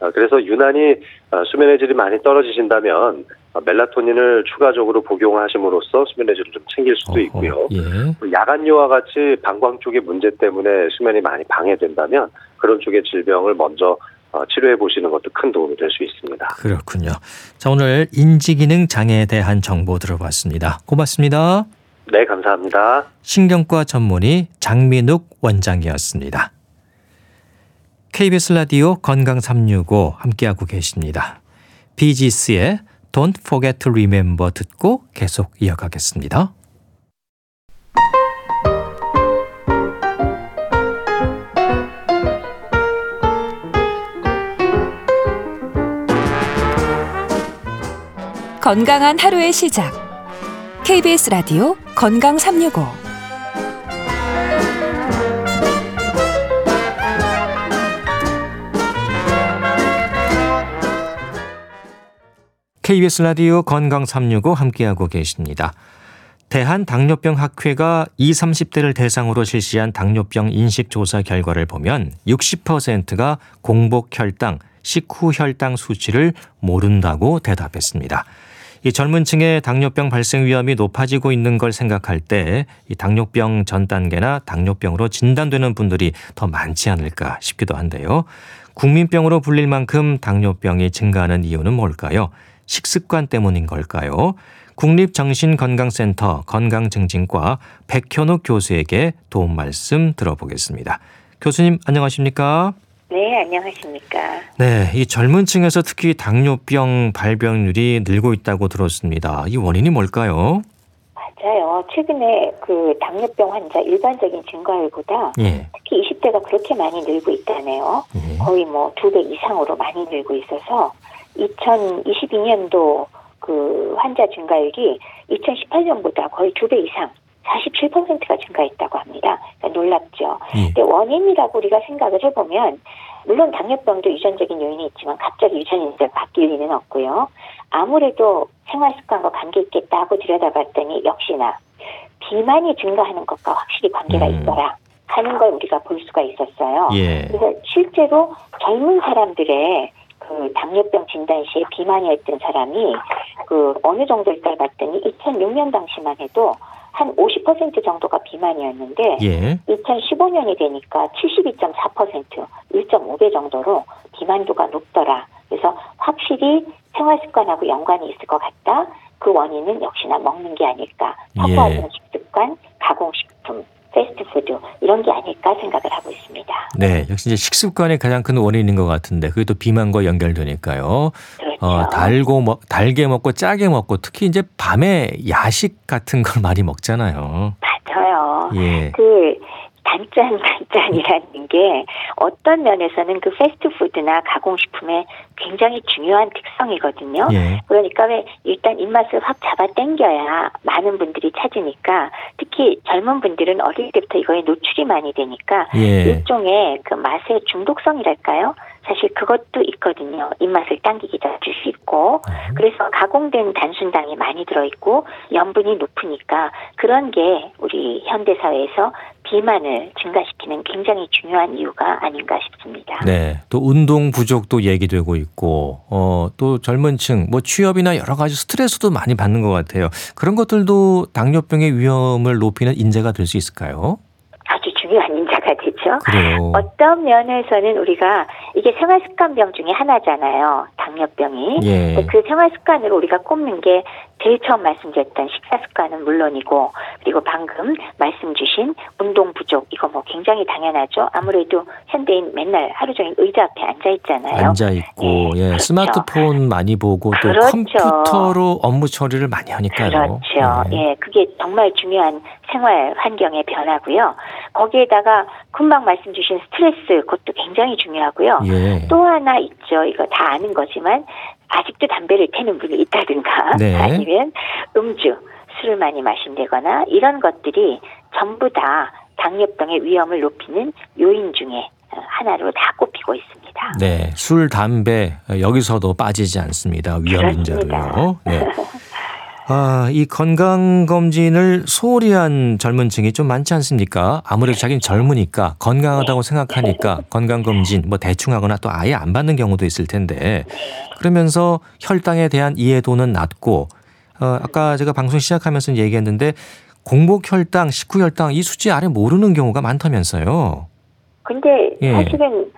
어, 그래서 유난히 어, 수면의 질이 많이 떨어지신다면 어, 멜라토닌을 추가적으로 복용하심으로써 수면의 질을 좀 챙길 수도 있고요. 예. 또 야간요와 같이 방광 쪽의 문제 때문에 수면이 많이 방해된다면 그런 쪽의 질병을 먼저 어, 치료해 보시는 것도 큰 도움이 될 수 있습니다. 그렇군요. 자, 오늘 인지기능 장애에 대한 정보 들어봤습니다. 고맙습니다. 네, 감사합니다. 신경과 전문의 장민욱 원장이었습니다. KBS 라디오 건강 365 함께하고 계십니다. 비지스의 Don't Forget to Remember 듣고 계속 이어가겠습니다. 건강한 하루의 시작. KBS 라디오 건강 365. KBS 라디오 건강 365 함께하고 계십니다. 대한당뇨병 학회가 20, 30대를 대상으로 실시한 당뇨병 인식 조사 결과를 보면 60%가 공복 혈당, 식후 혈당 수치를 모른다고 대답했습니다. 이 젊은 층의 당뇨병 발생 위험이 높아지고 있는 걸 생각할 때 이 당뇨병 전 단계나 당뇨병으로 진단되는 분들이 더 많지 않을까 싶기도 한데요. 국민병으로 불릴 만큼 당뇨병이 증가하는 이유는 뭘까요? 식습관 때문인 걸까요? 국립정신건강센터 건강증진과 백현욱 교수에게 도움 말씀 들어보겠습니다. 교수님 안녕하십니까? 네, 안녕하십니까. 네, 이 젊은 층에서 특히 당뇨병 발병률이 늘고 있다고 들었습니다. 이 원인이 뭘까요? 맞아요. 최근에 그 당뇨병 환자 일반적인 증가율보다 예. 특히 20대가 그렇게 많이 늘고 있다네요. 예. 거의 뭐 두 배 이상으로 많이 늘고 있어서 2022년도 그 환자 증가율이 2018년보다 거의 두 배 이상 47%가 증가했다고 합니다. 그러니까 놀랍죠. 예. 근데 원인이라고 우리가 생각을 해보면 물론 당뇨병도 유전적인 요인이 있지만 갑자기 유전이 이제 바뀔 리는 없고요. 아무래도 생활 습관과 관계 있겠다 하고 들여다봤더니 역시나 비만이 증가하는 것과 확실히 관계가 음. 있더라 하는 걸 우리가 볼 수가 있었어요. 예. 그래서 실제로 젊은 사람들의 그 당뇨병 진단 시에 비만이었던 사람이 그 어느 정도일까 봤더니 2006년 당시만 해도 한 50% 정도가 비만이었는데 예. 2015년이 되니까 72.4% 1.5배 정도로 비만도가 높더라. 그래서 확실히 생활 습관하고 연관이 있을 것 같다. 그 원인은 역시나 먹는 게 아닐까. 예. 사소한 식습관, 가공식품, 패스트푸드 이런 게 아닐까 생각을 하고 있습니다. 네, 역시 이제 식습관이 가장 큰 원인인 것 같은데 그게 또 비만과 연결되니까요. 그렇죠. 어, 달고 먹, 달게 먹고 짜게 먹고 특히 이제 밤에 야식 같은 걸 많이 먹잖아요. 맞아요. 예. 그 단짠 단짠이라는 게 어떤 면에서는 그 패스트푸드나 가공식품의 굉장히 중요한 특성이거든요. 예. 그러니까 왜 일단 입맛을 확 잡아 당겨야 많은 분들이 찾으니까 특히 젊은 분들은 어릴 때부터 이거에 노출이 많이 되니까 예. 일종의 그 맛의 중독성이랄까요? 사실 그것도 있거든요. 입맛을 당기기도 할수 있고 음. 그래서 가공된 단순당이 많이 들어있고 염분이 높으니까 그런 게 우리 현대 사회에서 비만을 증가시키는 굉장히 중요한 이유가 아닌가 싶습니다. 네. 또 운동 부족도 얘기되고 있고, 어, 또 젊은 층, 뭐 취업이나 여러 가지 스트레스도 많이 받는 것 같아요. 그런 것들도 당뇨병의 위험을 높이는 인재가 될 수 있을까요? 아주 중요한 인자가 되죠. 그래요. 어떤 면에서는 우리가 이게 생활 습관병 중에 하나잖아요. 당뇨병이. 예. 그 생활 습관으로 우리가 꼽는 게 제일 처음 말씀드렸던 식사 습관은 물론이고 그리고 방금 말씀 주신 운동 부족 이거 뭐 굉장히 당연하죠. 아무래도 현대인 맨날 하루 종일 의자 앞에 앉아 있잖아요. 앉아 있고, 예, 예, 그렇죠. 스마트폰 많이 보고 또 그렇죠. 컴퓨터로 업무 처리를 많이 하니까요. 그렇죠. 예. 예, 그게 정말 중요한 생활 환경의 변화고요. 거기에다가 금방 말씀 주신 스트레스 그것도 굉장히 중요하고요. 예. 또 하나 있죠. 이거 다 아는 거지만 아직도 담배를 태는 분이 있다든가 네. 아니면 음주, 술을 많이 마신다거나 이런 것들이 전부 다 당뇨병의 위험을 높이는 요인 중에 하나로 다 꼽히고 있습니다. 네, 술, 담배 여기서도 빠지지 않습니다. 위험 인자로요. 네. 아, 이 건강 검진을 소홀히 한 젊은 층이 좀 많지 않습니까? 아무래도 자기는 젊으니까 건강하다고 생각하니까 건강 검진 뭐 대충 하거나 또 아예 안 받는 경우도 있을 텐데 그러면서 혈당에 대한 이해도는 낮고 어, 아까 제가 방송 시작하면서 얘기했는데 공복 혈당, 식후 혈당 이 수치 아래 모르는 경우가 많다면서요. 근데 예. 사실은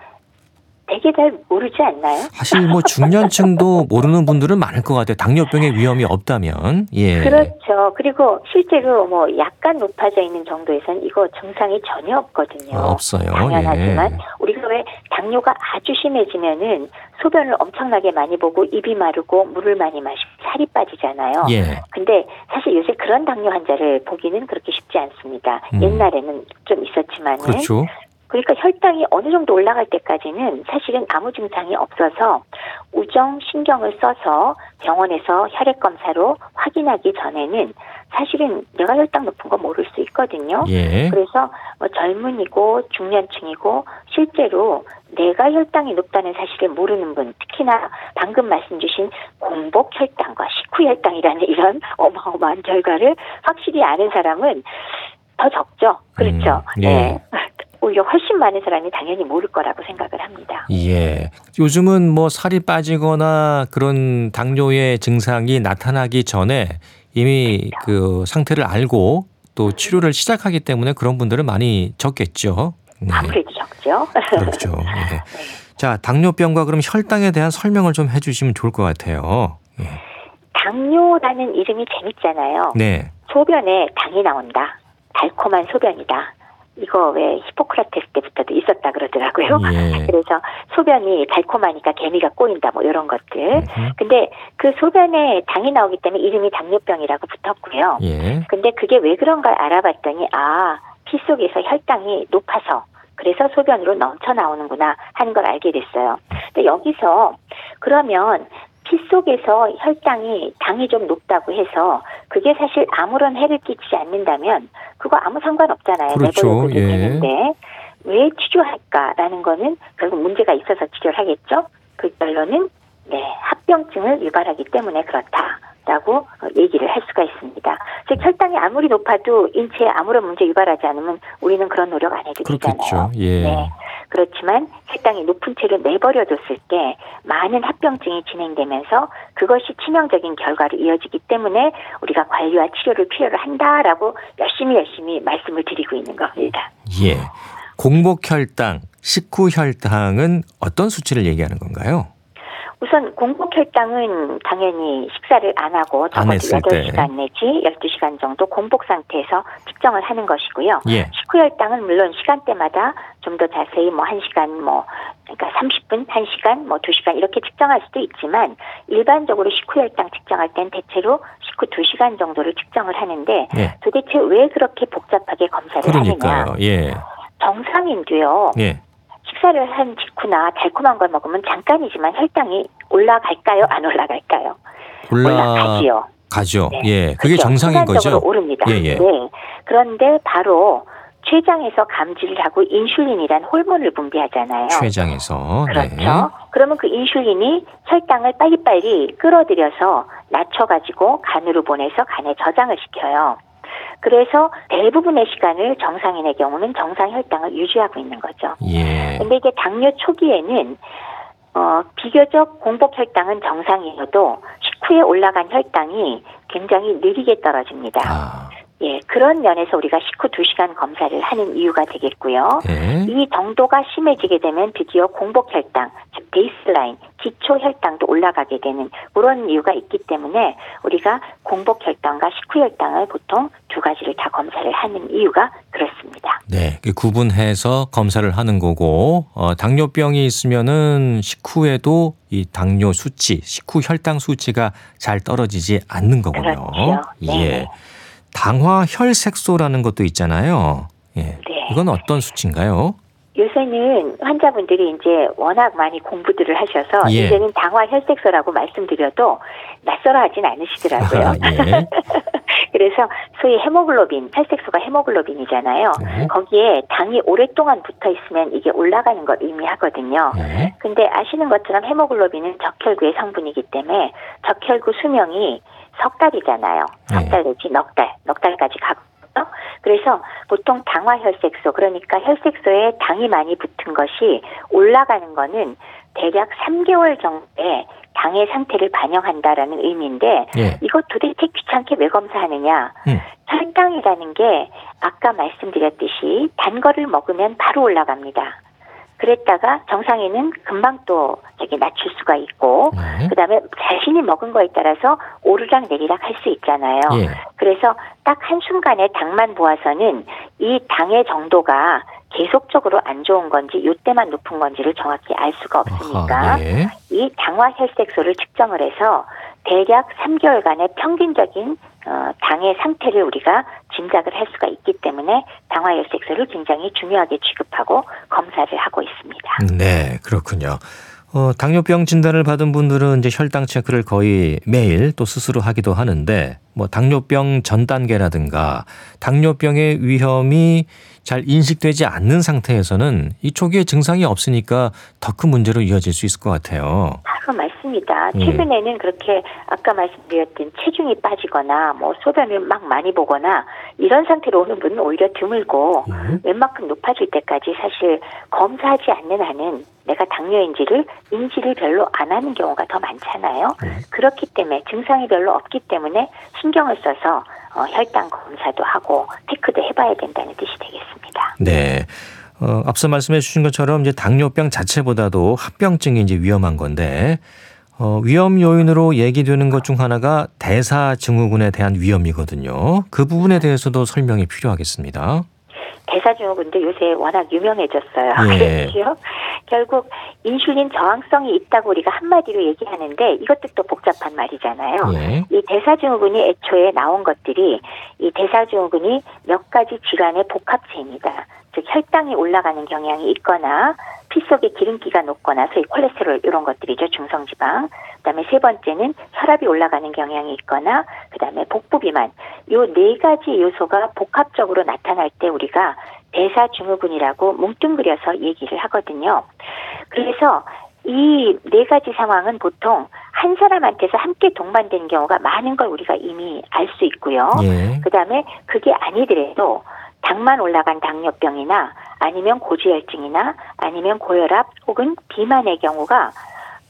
되게 잘 모르지 않나요? 사실 뭐 중년층도 모르는 분들은 많을 것 같아요. 당뇨병의 위험이 없다면. 예. 그렇죠. 그리고 실제로 뭐 약간 높아져 있는 정도에선 이거 증상이 전혀 없거든요. 어, 없어요. 당연하지만 예. 우리가 왜 당뇨가 아주 심해지면은 소변을 엄청나게 많이 보고 입이 마르고 물을 많이 마시고 살이 빠지잖아요. 예. 근데 사실 요새 그런 당뇨 환자를 보기는 그렇게 쉽지 않습니다. 음. 옛날에는 좀 있었지만은 그렇죠. 그러니까 혈당이 어느 정도 올라갈 때까지는 사실은 아무 증상이 없어서 우정 신경을 써서 병원에서 혈액 검사로 확인하기 전에는 사실은 내가 혈당 높은 거 모를 수 있거든요. 예. 그래서 뭐 젊은이고 중년층이고 실제로 내가 혈당이 높다는 사실을 모르는 분, 특히나 방금 말씀 주신 공복 혈당과 식후 혈당이라는 이런 어마어마한 결과를 확실히 아는 사람은 더 적죠. 그렇죠. 음, 예. 네. 오히려 훨씬 많은 사람이 당연히 모를 거라고 생각을 합니다. 예. 요즘은 뭐 살이 빠지거나 그런 당뇨의 증상이 나타나기 전에 이미 그 상태를 알고 또 치료를 시작하기 때문에 그런 분들은 많이 적겠죠. 네. 아무래도 적죠. 그렇죠. 예. 자, 당뇨병과 그럼 혈당에 대한 설명을 좀 해주시면 좋을 것 같아요. 예. 당뇨라는 이름이 재밌잖아요. 네. 소변에 당이 나온다. 달콤한 소변이다. 이거 왜 히포크라테스 때부터도 있었다 그러더라고요. 예. 그래서 소변이 달콤하니까 개미가 꼬인다 뭐 이런 것들. 음흠. 근데 그 소변에 당이 나오기 때문에 이름이 당뇨병이라고 붙었고요. 예. 근데 그게 왜 그런 걸 알아봤더니 아, 피 속에서 혈당이 높아서 그래서 소변으로 넘쳐 나오는구나 하는 걸 알게 됐어요. 근데 여기서 그러면 피 속에서 혈당이 당이 좀 높다고 해서 그게 사실 아무런 해를 끼치지 않는다면 그거 아무 상관 없잖아요. 그렇죠. 내버려둬도 예. 되는데 왜 치료할까라는 거는 결국 문제가 있어서 치료를 하겠죠. 그 결론은 네 합병증을 유발하기 때문에 그렇다 라고 어, 얘기를 할 수가 있습니다. 즉 혈당이 아무리 높아도 인체에 아무런 문제 유발하지 않으면 우리는 그런 노력 안 해도 그렇겠죠. 되잖아요. 예. 네. 그렇지만 혈당이 높은 채로 내버려뒀을 때 많은 합병증이 진행되면서 그것이 치명적인 결과로 이어지기 때문에 우리가 관리와 치료를 필요로 한다라고 열심히 열심히 말씀을 드리고 있는 겁니다. 예. 공복 혈당, 식후 혈당은 어떤 수치를 얘기하는 건가요? 우선 공복 혈당은 당연히 식사를 안 하고 안 적어도 했을 때. 8시간 내지 12시간 정도 공복 상태에서 측정을 하는 것이고요. 예. 식후 혈당은 물론 시간대마다 좀 더 자세히 뭐 1시간 뭐 그러니까 30분, 1시간, 뭐 2시간 이렇게 측정할 수도 있지만 일반적으로 식후 혈당 측정할 땐 대체로 식후 2시간 정도를 측정을 하는데 예. 도대체 왜 그렇게 복잡하게 검사를 그러니까요. 하느냐? 예. 정상인도요. 예. 식사를 한 직후나 달콤한 걸 먹으면 잠깐이지만 혈당이 올라갈까요? 안 올라갈까요? 올라가지요. 가죠. 네. 예. 그게 그렇죠. 정상인 거죠. 오릅니다. 예, 예. 네. 그런데 바로 췌장에서 감지를 하고 인슐린이란 호르몬을 분비하잖아요. 췌장에서. 그렇죠. 네. 그러면 그 인슐린이 혈당을 빨리빨리 끌어들여서 낮춰가지고 간으로 보내서 간에 저장을 시켜요. 그래서 대부분의 시간을 정상인의 경우는 정상 혈당을 유지하고 있는 거죠. 예. 근데 이게 당뇨 초기에는 어, 비교적 공복 혈당은 정상이어도 식후에 올라간 혈당이 굉장히 느리게 떨어집니다. 아. 예, 그런 면에서 우리가 식후 2시간 검사를 하는 이유가 되겠고요. 예. 이 정도가 심해지게 되면 드디어 공복 혈당, 즉 베이스라인, 기초 혈당도 올라가게 되는 그런 이유가 있기 때문에 우리가 공복 혈당과 식후 혈당을 보통 두 가지를 다 검사를 하는 이유가 그렇습니다. 네, 그 구분해서 검사를 하는 거고 어, 당뇨병이 있으면은 식후에도 이 당뇨 수치, 식후 혈당 수치가 잘 떨어지지 않는 거군요. 그렇죠. 네. 예. 당화 혈색소라는 것도 있잖아요. 예. 네. 이건 어떤 수치인가요? 요새는 환자분들이 이제 워낙 많이 공부들을 하셔서 예. 이제는 당화 혈색소라고 말씀드려도 낯설어 하진 않으시더라고요. 예. 그래서 소위 헤모글로빈, 혈색소가 헤모글로빈이잖아요. 네. 거기에 당이 오랫동안 붙어 있으면 이게 올라가는 걸 의미하거든요. 네. 근데 아시는 것처럼 헤모글로빈은 적혈구의 성분이기 때문에 적혈구 수명이 석 달이잖아요. 네. 석달 내지 넉 달, 넉 달까지 가거든요. 그래서 보통 당화 혈색소, 그러니까 혈색소에 당이 많이 붙은 것이 올라가는 거는 대략 3개월 정도에 당의 상태를 반영한다라는 의미인데 예. 이거 도대체 귀찮게 왜 검사하느냐? 음. 혈당이라는 게 아까 말씀드렸듯이 단 거를 먹으면 바로 올라갑니다. 그랬다가 정상에는 금방 또 저기 낮출 수가 있고 네. 그다음에 자신이 먹은 거에 따라서 오르락 내리락 할 수 있잖아요. 예. 그래서 딱 한순간에 당만 보아서는 이 당의 정도가 계속적으로 안 좋은 건지 요때만 높은 건지를 정확히 알 수가 없으니까 아하, 예. 이 당화 혈색소를 측정을 해서 대략 3개월간의 평균적인 어, 당의 상태를 우리가 짐작을 할 수가 있기 때문에 당화 혈색소를 굉장히 중요하게 취급하고 검사를 하고 있습니다. 네, 그렇군요. 어, 당뇨병 진단을 받은 분들은 이제 혈당 체크를 거의 매일 또 스스로 하기도 하는데 뭐 당뇨병 전 단계라든가 당뇨병의 위험이 잘 인식되지 않는 상태에서는 이 초기에 증상이 없으니까 더 큰 문제로 이어질 수 있을 것 같아요. 바로 맞습니다. 예. 최근에는 그렇게 아까 말씀드렸던 체중이 빠지거나 뭐 소변을 막 많이 보거나 이런 상태로 오는 분은 오히려 드물고 예. 웬만큼 높아질 때까지 사실 검사하지 않는 한은 내가 당뇨인지를 인지를 별로 안 하는 경우가 더 많잖아요. 네. 그렇기 때문에 증상이 별로 없기 때문에 신경을 써서 어, 혈당 검사도 하고 테크도 해봐야 된다는 뜻이 되겠습니다. 네. 어, 앞서 말씀해 주신 것처럼 이제 당뇨병 자체보다도 합병증이 이제 위험한 건데 어, 위험 요인으로 얘기되는 것 중 하나가 대사 증후군에 대한 위험이거든요. 그 부분에 대해서도 설명이 필요하겠습니다. 대사 증후군도 요새 워낙 유명해졌어요. 예. 그렇죠? 결국 인슐린 저항성이 있다고 우리가 한마디로 얘기하는데 이것도 또 복잡한 말이잖아요. 예. 이 대사증후군이 애초에 나온 것들이 이 대사증후군이 몇 가지 질환의 복합체입니다. 즉 혈당이 올라가는 경향이 있거나 피 속에 기름기가 높거나 소위 콜레스테롤 이런 것들이죠 중성지방. 그다음에 세 번째는 혈압이 올라가는 경향이 있거나 그다음에 복부 비만. 요 네 가지 요소가 복합적으로 나타날 때 우리가 대사증후군이라고 뭉뚱그려서 얘기를 하거든요. 그래서 이 네 가지 상황은 보통 한 사람한테서 함께 동반되는 경우가 많은 걸 우리가 이미 알 수 있고요. 예. 그다음에 그게 아니더라도 당만 올라간 당뇨병이나 아니면 고지혈증이나 아니면 고혈압 혹은 비만의 경우가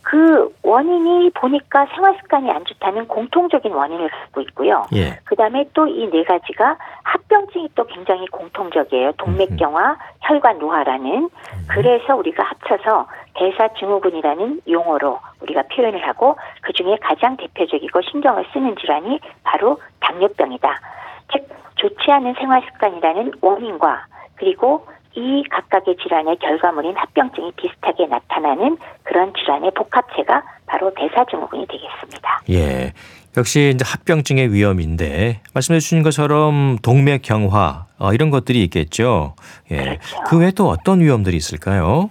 그 원인이 보니까 생활 습관이 안 좋다는 공통적인 원인을 갖고 있고요. 예. 그다음에 또 이 네 가지가 합병증이 또 굉장히 공통적이에요. 동맥경화, 혈관 노화라는. 그래서 우리가 합쳐서 대사증후군이라는 용어로 우리가 표현을 하고 그 중에 가장 대표적이고 신경을 쓰는 질환이 바로 당뇨병이다. 즉 좋지 않은 생활 습관이라는 원인과 그리고 이 각각의 질환의 결과물인 합병증이 비슷하게 나타나는 그런 질환의 복합체가 바로 대사증후군이 되겠습니다. 예. 역시 이제 합병증의 위험인데 말씀해 주신 것처럼 동맥 경화 어, 이런 것들이 있겠죠. 예. 그렇죠. 그 외에 또 어떤 위험들이 있을까요?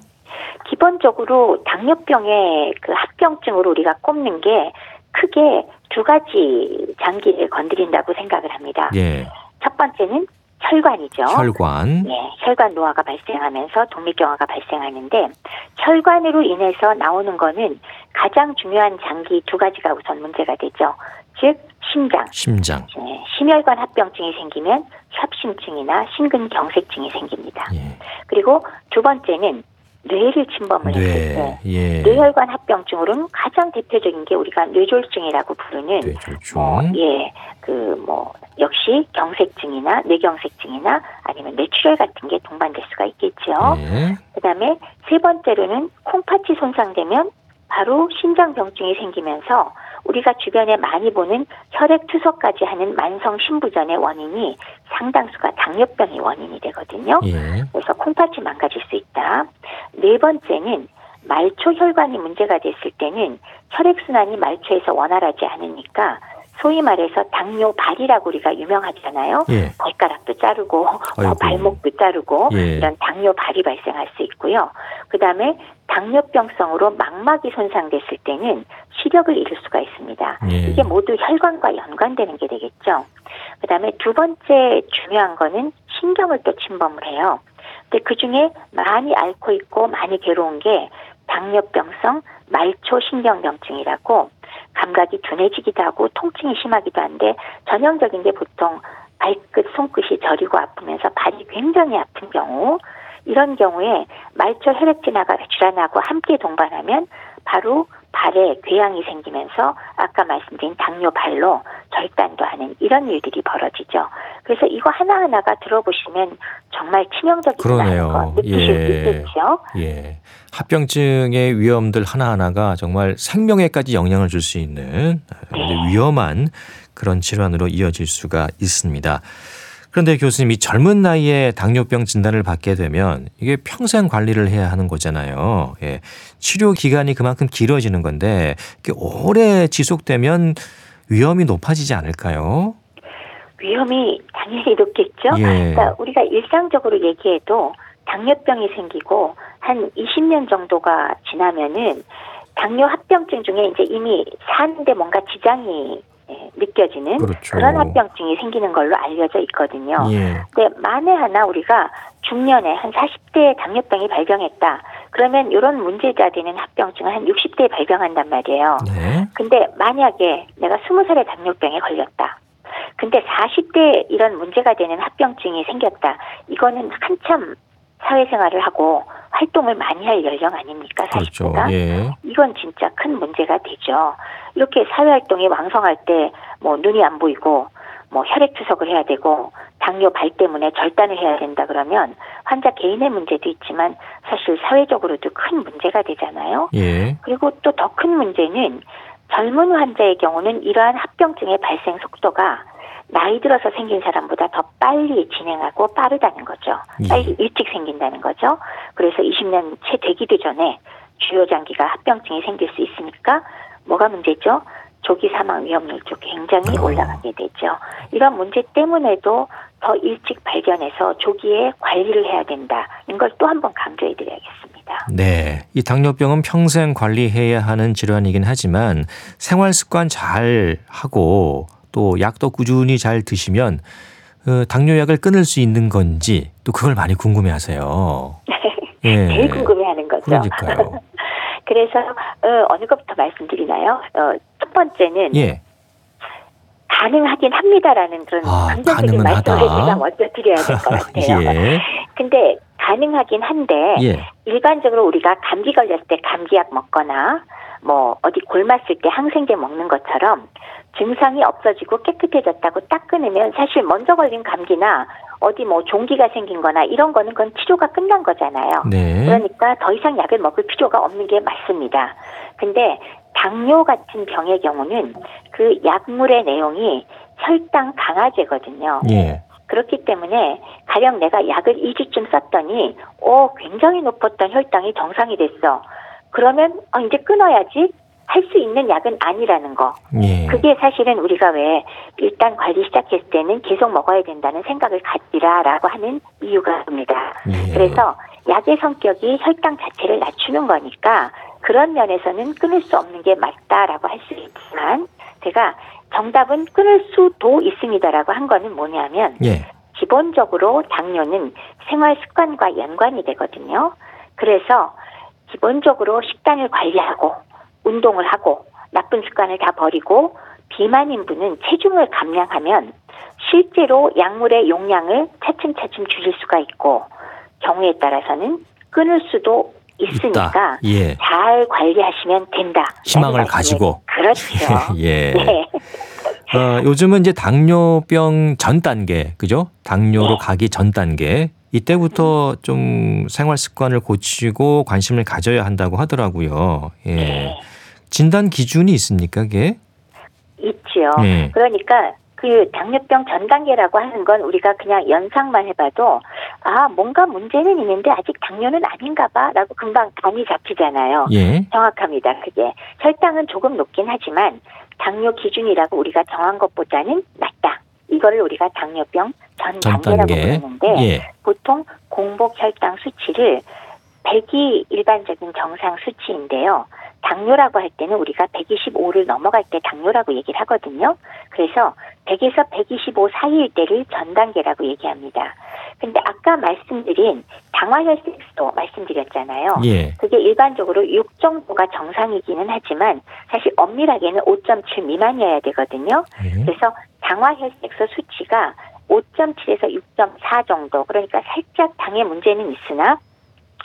기본적으로 당뇨병의 그 합병증으로 우리가 꼽는 게 크게 두 가지 장기를 건드린다고 생각을 합니다. 예. 첫 번째는 혈관이죠. 혈관. 네, 혈관 노화가 발생하면서 동맥경화가 발생하는데 혈관으로 인해서 나오는 거는 가장 중요한 장기 두 가지가 우선 문제가 되죠. 즉 심장, 심장. 네, 심혈관 합병증이 생기면 협심증이나 심근경색증이 생깁니다. 예. 그리고 두 번째는 뇌를 침범을 했을 뇌. 때 예. 뇌혈관 합병증으로는 가장 대표적인 게 우리가 뇌졸중이라고 부르는 뇌졸중. 뭐, 예, 그 뭐 역시 경색증이나 뇌경색증이나 아니면 뇌출혈 같은 게 동반될 수가 있겠죠. 예. 그다음에 세 번째로는 콩팥이 손상되면 바로 심장병증이 생기면서 우리가 주변에 많이 보는 혈액 투석까지 하는 만성 신부전의 원인이 상당수가 당뇨병의 원인이 되거든요. 예. 그래서 콩팥이 망가질 수 있다. 네 번째는 말초 혈관이 문제가 됐을 때는 혈액순환이 말초에서 원활하지 않으니까 소위 말해서 당뇨발이라고 우리가 유명하잖아요. 예. 발가락도 자르고 뭐 아이고. 발목도 자르고 예. 이런 당뇨발이 발생할 수 있고요. 그다음에 당뇨병성으로 망막이 손상됐을 때는 시력을 잃을 수가 있습니다. 예. 이게 모두 혈관과 연관되는 게 되겠죠. 그다음에 두 번째 중요한 거는 신경을 또 침범을 해요. 근데 그 중에 많이 앓고 있고 많이 괴로운 게 당뇨병성 말초 신경병증이라고 감각이 둔해지기도 하고 통증이 심하기도 한데 전형적인 게 보통 발끝, 손끝이 저리고 아프면서 발이 굉장히 아픈 경우 이런 경우에 말초 진화가 줄어나고 함께 동반하면 바로 발에 궤양이 생기면서 아까 말씀드린 당뇨발로 절단도 하는 이런 일들이 벌어지죠. 그래서 이거 하나하나가 들어보시면 정말 치명적이다는 그러네요. 거 느끼실 예. 수 있겠죠. 예. 합병증의 위험들 하나하나가 정말 생명에까지 영향을 줄 수 있는 네. 위험한 그런 질환으로 이어질 수가 있습니다. 그런데 교수님, 이 젊은 나이에 당뇨병 진단을 받게 되면 이게 평생 관리를 해야 하는 거잖아요. 예. 치료 기간이 그만큼 길어지는 건데 이게 오래 지속되면 위험이 높아지지 않을까요? 위험이 당연히 높겠죠. 예. 그러니까 우리가 일상적으로 얘기해도 당뇨병이 생기고 한 20년 정도가 지나면은 당뇨 합병증 중에 이제 이미 사는데 뭔가 지장이 예, 느껴지는 그렇죠. 런 합병증이 생기는 걸로 알려져 있거든요. 예. 근데 만에 하나 우리가 중년에 한 40대에 당뇨병이 발병했다. 그러면 이런 문제가 되는 합병증은 한 60대에 발병한단 말이에요. 네. 근데 만약에 내가 20살에 당뇨병에 걸렸다. 근데 40대에 이런 문제가 되는 합병증이 생겼다. 이거는 한참 사회생활을 하고 활동을 많이 할 연령 아닙니까? 그렇죠. 40대가. 예. 이건 진짜 큰 문제가 되죠. 이렇게 사회활동이 왕성할 때 뭐 눈이 안 보이고 뭐 혈액 투석을 해야 되고 당뇨 발 때문에 절단을 해야 된다 그러면 환자 개인의 문제도 있지만 사실 사회적으로도 큰 문제가 되잖아요. 예. 그리고 또 더 큰 문제는 젊은 환자의 경우는 이러한 합병증의 발생 속도가 나이 들어서 생긴 사람보다 더 빨리 진행하고 빠르다는 거죠. 예. 빨리 일찍 생긴다는 거죠. 그래서 20년 채 되기도 전에 주요 장기가 합병증이 생길 수 있으니까 뭐가 문제죠? 조기 사망 위험률도 굉장히 어. 올라가게 되죠. 이런 문제 때문에도 더 일찍 발견해서 조기에 관리를 해야 된다. 이걸 또 한 번 강조해 드려야겠습니다. 네. 이 당뇨병은 평생 관리해야 하는 질환이긴 하지만 생활 습관 잘 하고 또 약도 꾸준히 잘 드시면 어, 당뇨약을 끊을 수 있는 건지 또 그걸 많이 궁금해 하세요. 예. 제일 궁금해 하는 거죠. 그러니까요. 그래서 어, 어느 것부터 말씀드리나요? 어, 첫 번째는 예. 가능하긴 합니다라는 그런 아, 긍정적인 말씀을. 제가 먼저 드려야 될 것 같아요. 예. 근데 가능하긴 한데 예. 일반적으로 우리가 감기 걸렸을 때 감기약 먹거나 뭐 어디 골맞을 때 항생제 먹는 것처럼 증상이 없어지고 깨끗해졌다고 딱 끊으면 사실 먼저 걸린 감기나 어디 뭐 종기가 생긴 거나 이런 거는 그건 치료가 끝난 거잖아요. 네. 그러니까 더 이상 약을 먹을 필요가 없는 게 맞습니다. 근데 당뇨 같은 병의 경우는 그 약물의 내용이 혈당 강화제거든요. 예. 그렇기 때문에 가령 내가 약을 2주쯤 썼더니 어 굉장히 높았던 혈당이 정상이 됐어. 그러면 어, 이제 끊어야지 할 수 있는 약은 아니라는 거. 예. 그게 사실은 우리가 왜 일단 관리 시작했을 때는 계속 먹어야 된다는 생각을 갖지라라고 하는 이유가 있습니다. 예. 그래서 약의 성격이 혈당 자체를 낮추는 거니까 그런 면에서는 끊을 수 없는 게 맞다라고 할 수 있지만 제가 정답은 끊을 수도 있습니다라고 한 거는 뭐냐면 예. 기본적으로 당뇨는 생활 습관과 연관이 되거든요. 그래서 기본적으로 식단을 관리하고 운동을 하고 나쁜 습관을 다 버리고 비만인 분은 체중을 감량하면 실제로 약물의 용량을 차츰차츰 줄일 수가 있고 경우에 따라서는 끊을 수도 있으니까. 예. 잘 관리하시면 된다. 희망을 가지고. 그렇죠. 예. 네. 어, 요즘은 이제 당뇨병 전 단계, 그죠? 당뇨로 네. 가기 전 단계. 이때부터 좀 생활 습관을 고치고 관심을 가져야 한다고 하더라고요. 예. 네. 진단 기준이 있습니까, 그게? 있지요. 네. 그러니까 그 당뇨병 전 단계라고 하는 건 우리가 그냥 연상만 해봐도 아 뭔가 문제는 있는데 아직 당뇨는 아닌가 봐라고 금방 감이 잡히잖아요. 예. 정확합니다. 그게 혈당은 조금 높긴 하지만 당뇨 기준이라고 우리가 정한 것보다는 낮다. 이거를 우리가 당뇨병 전 전 단계라고 단계. 부르는데 예. 보통 공복 혈당 수치를 100이 일반적인 정상 수치인데요. 당뇨라고 할 때는 우리가 125를 넘어갈 때 당뇨라고 얘기를 하거든요. 그래서 100에서 125 사이일 때를 전 단계라고 얘기합니다. 근데 아까 말씀드린 당화혈색소 말씀드렸잖아요. 예. 그게 일반적으로 6 정도가 정상이기는 하지만 사실 엄밀하게는 5.7 미만이어야 되거든요. 예. 그래서 당화혈색소 수치가 5.7에서 6.4 정도 그러니까 살짝 당의 문제는 있으나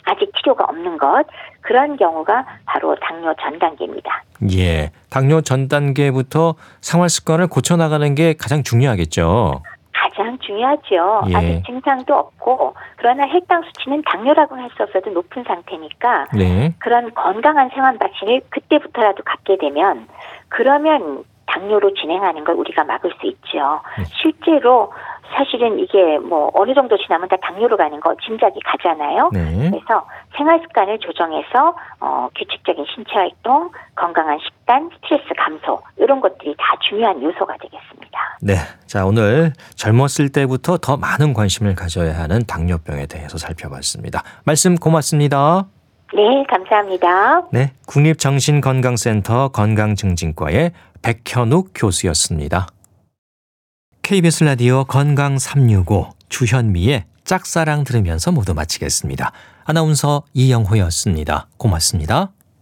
아직 치료가 없는 것 그런 경우가 바로 당뇨 전 단계입니다. 예. 당뇨 전 단계부터 생활 습관을 고쳐 나가는 게 가장 중요하겠죠. 가장 중요하죠. 예. 아직 증상도 없고 그러나 혈당 수치는 당뇨라고는 할 수 없어도 높은 상태니까 네. 그런 건강한 생활 방식을 그때부터라도 갖게 되면 그러면 당뇨로 진행하는 걸 우리가 막을 수 있죠. 네. 실제로 사실은 이게 뭐 어느 정도 지나면 다 당뇨로 가는 거 짐작이 가잖아요. 네. 그래서 생활 습관을 조정해서 어, 규칙적인 신체 활동, 건강한 식단, 스트레스 감소 이런 것들이 다 중요한 요소가 되겠습니다. 네. 자, 오늘 젊었을 때부터 더 많은 관심을 가져야 하는 당뇨병에 대해서 살펴봤습니다. 말씀 고맙습니다. 네, 감사합니다. 네. 국립정신건강센터 건강증진과의 백현욱 교수였습니다. KBS 라디오 건강 365 주현미의 짝사랑 들으면서 모두 마치겠습니다. 아나운서 이영호였습니다. 고맙습니다.